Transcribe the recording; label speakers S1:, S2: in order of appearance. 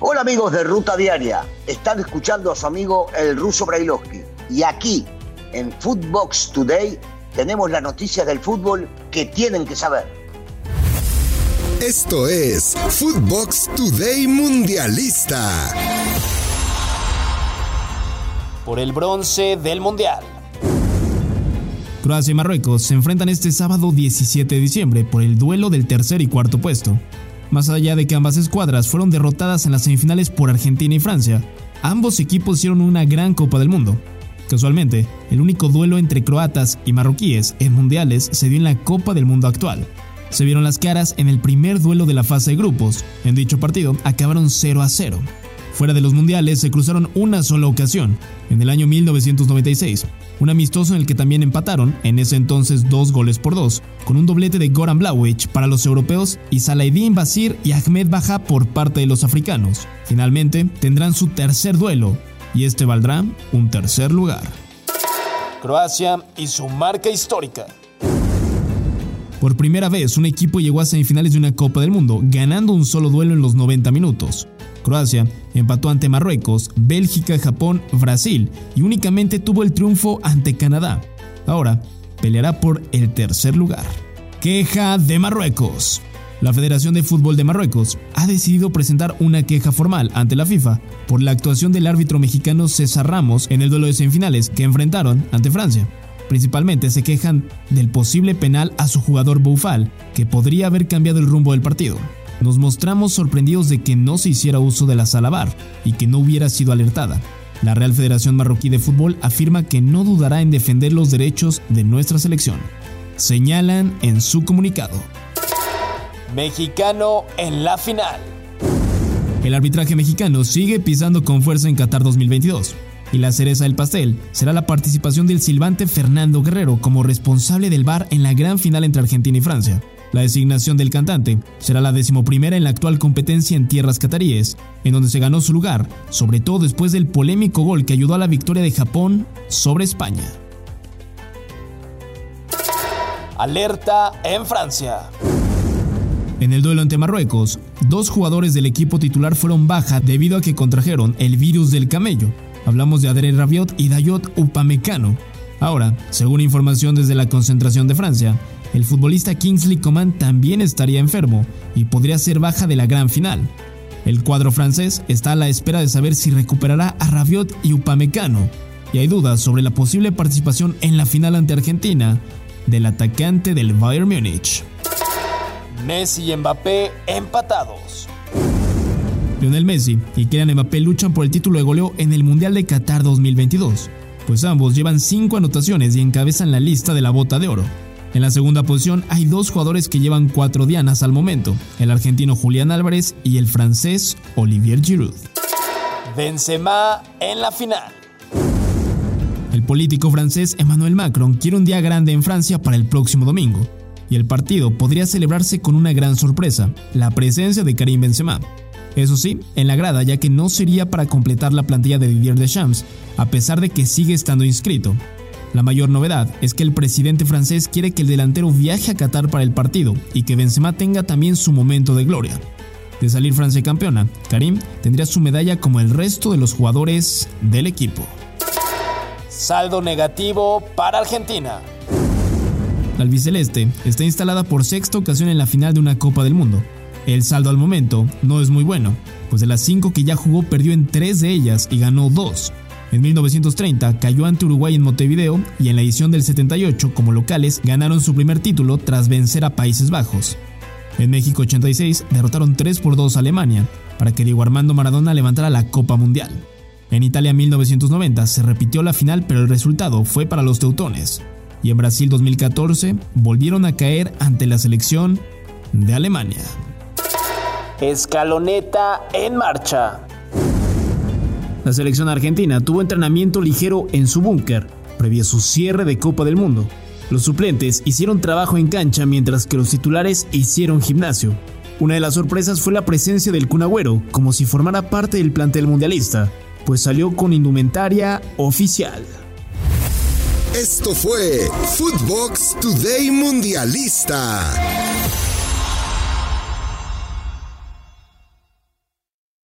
S1: Hola amigos de Ruta Diaria, están escuchando a su amigo el ruso Brailovsky y aquí en Footbox Today tenemos las noticias del fútbol que tienen que saber.
S2: Esto es Footbox Today Mundialista.
S3: Por el bronce del Mundial.
S4: Croacia y Marruecos se enfrentan este sábado 17 de diciembre por el duelo del tercer y cuarto puesto. Más allá de que ambas escuadras fueron derrotadas en las semifinales por Argentina y Francia, ambos equipos hicieron una gran Copa del Mundo. Casualmente, el único duelo entre croatas y marroquíes en mundiales se dio en la Copa del Mundo actual. Se vieron las caras en el primer duelo de la fase de grupos. En dicho partido acabaron 0 a 0. Fuera de los mundiales se cruzaron una sola ocasión, en el año 1996, un amistoso en el que también empataron, en ese entonces dos goles por dos, con un doblete de Goran Blawic para los europeos y Saladin Basir y Ahmed Baja por parte de los africanos. Finalmente tendrán su tercer duelo, y este valdrá un tercer lugar.
S3: Croacia y su marca histórica.
S4: Por primera vez, un equipo llegó a semifinales de una Copa del Mundo, ganando un solo duelo en los 90 minutos. Croacia empató ante Marruecos, Bélgica, Japón, Brasil y únicamente tuvo el triunfo ante Canadá. Ahora peleará por el tercer lugar. Queja de Marruecos. La Federación de Fútbol de Marruecos ha decidido presentar una queja formal ante la FIFA por la actuación del árbitro mexicano César Ramos en el duelo de semifinales que enfrentaron ante Francia. Principalmente se quejan del posible penal a su jugador Boufal, que podría haber cambiado el rumbo del partido. Nos mostramos sorprendidos de que no se hiciera uso de la sala VAR y que no hubiera sido alertada. La Real Federación Marroquí de Fútbol afirma que no dudará en defender los derechos de nuestra selección. Señalan en su comunicado.
S3: Mexicano en la final.
S4: El arbitraje mexicano sigue pisando con fuerza en Qatar 2022 y la cereza del pastel será la participación del silbante Fernando Guerrero como responsable del VAR en la gran final entre Argentina y Francia. La designación del cantante será la decimoprimera en la actual competencia en tierras cataríes, en donde se ganó su lugar, sobre todo después del polémico gol que ayudó a la victoria de Japón sobre España.
S3: Alerta en Francia.
S4: En el duelo ante Marruecos, dos jugadores del equipo titular fueron baja debido a que contrajeron el virus del camello, Hablamos de Adrien Rabiot y Dayot Upamecano. Ahora, según información desde la concentración de Francia, el futbolista Kingsley Coman también estaría enfermo y podría ser baja de la gran final. El cuadro francés está a la espera de saber si recuperará a Rabiot y Upamecano, y hay dudas sobre la posible participación en la final ante Argentina del atacante del Bayern Múnich.
S3: Messi y Mbappé empatados.
S4: Lionel Messi y Kylian Mbappé luchan por el título de goleo en el Mundial de Qatar 2022, pues ambos llevan 5 anotaciones y encabezan la lista de la bota de oro. En la segunda posición hay dos jugadores que llevan 4 dianas al momento, el argentino Julián Álvarez y el francés Olivier Giroud.
S3: Benzema en la final.
S4: El político francés Emmanuel Macron quiere un día grande en Francia para el próximo domingo, y el partido podría celebrarse con una gran sorpresa, la presencia de Karim Benzema. Eso sí, en la grada, ya que no sería para completar la plantilla de Didier Deschamps, a pesar de que sigue estando inscrito. La mayor novedad es que el presidente francés quiere que el delantero viaje a Qatar para el partido y que Benzema tenga también su momento de gloria. De salir Francia campeona, Karim tendría su medalla como el resto de los jugadores del equipo.
S3: Saldo negativo para Argentina.
S4: La albiceleste está instalada por sexta ocasión en la final de una Copa del Mundo, el saldo al momento no es muy bueno, pues de las cinco que ya jugó perdió en tres de ellas y ganó dos. En 1930 cayó ante Uruguay en Montevideo y en la edición del 78 como locales ganaron su primer título tras vencer a Países Bajos. En México 86 derrotaron 3 por 2 a Alemania para que Diego Armando Maradona levantara la Copa Mundial. En Italia 1990 se repitió la final pero el resultado fue para los teutones. Y en Brasil 2014 volvieron a caer ante la selección de Alemania.
S3: Escaloneta en marcha.
S4: La selección argentina tuvo entrenamiento ligero en su búnker, previo a su cierre de Copa del Mundo. Los suplentes hicieron trabajo en cancha mientras que los titulares hicieron gimnasio. Una de las sorpresas fue la presencia del Cunagüero, como si formara parte del plantel mundialista, pues salió con indumentaria oficial.
S2: Esto fue Footbox Today Mundialista.